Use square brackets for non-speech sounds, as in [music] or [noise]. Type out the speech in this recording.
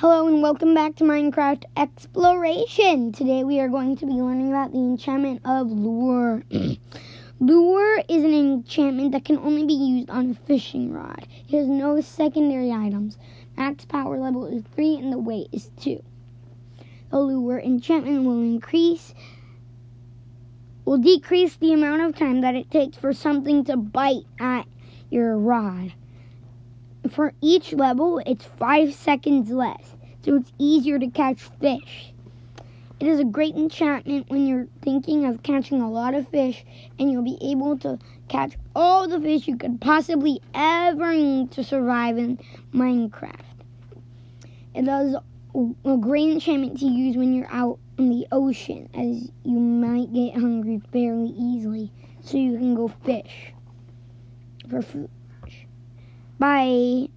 Hello and welcome back to Minecraft Exploration. Today we are going to be learning about the enchantment of Lure. [clears throat] Lure is an enchantment that can only be used on a fishing rod. It has no secondary items. Max power level is 3 and the weight is 2. The Lure enchantment will increase will decrease the amount of time that it takes for something to bite at your rod for each level, it's five seconds less, so it's easier to catch fish. It is a great enchantment when you're thinking of catching a lot of fish, and you'll be able to catch all the fish you could possibly ever need to survive in Minecraft. It is a great enchantment to use when you're out in the ocean, as you might get hungry fairly easily, so you can go fish for food. Bye.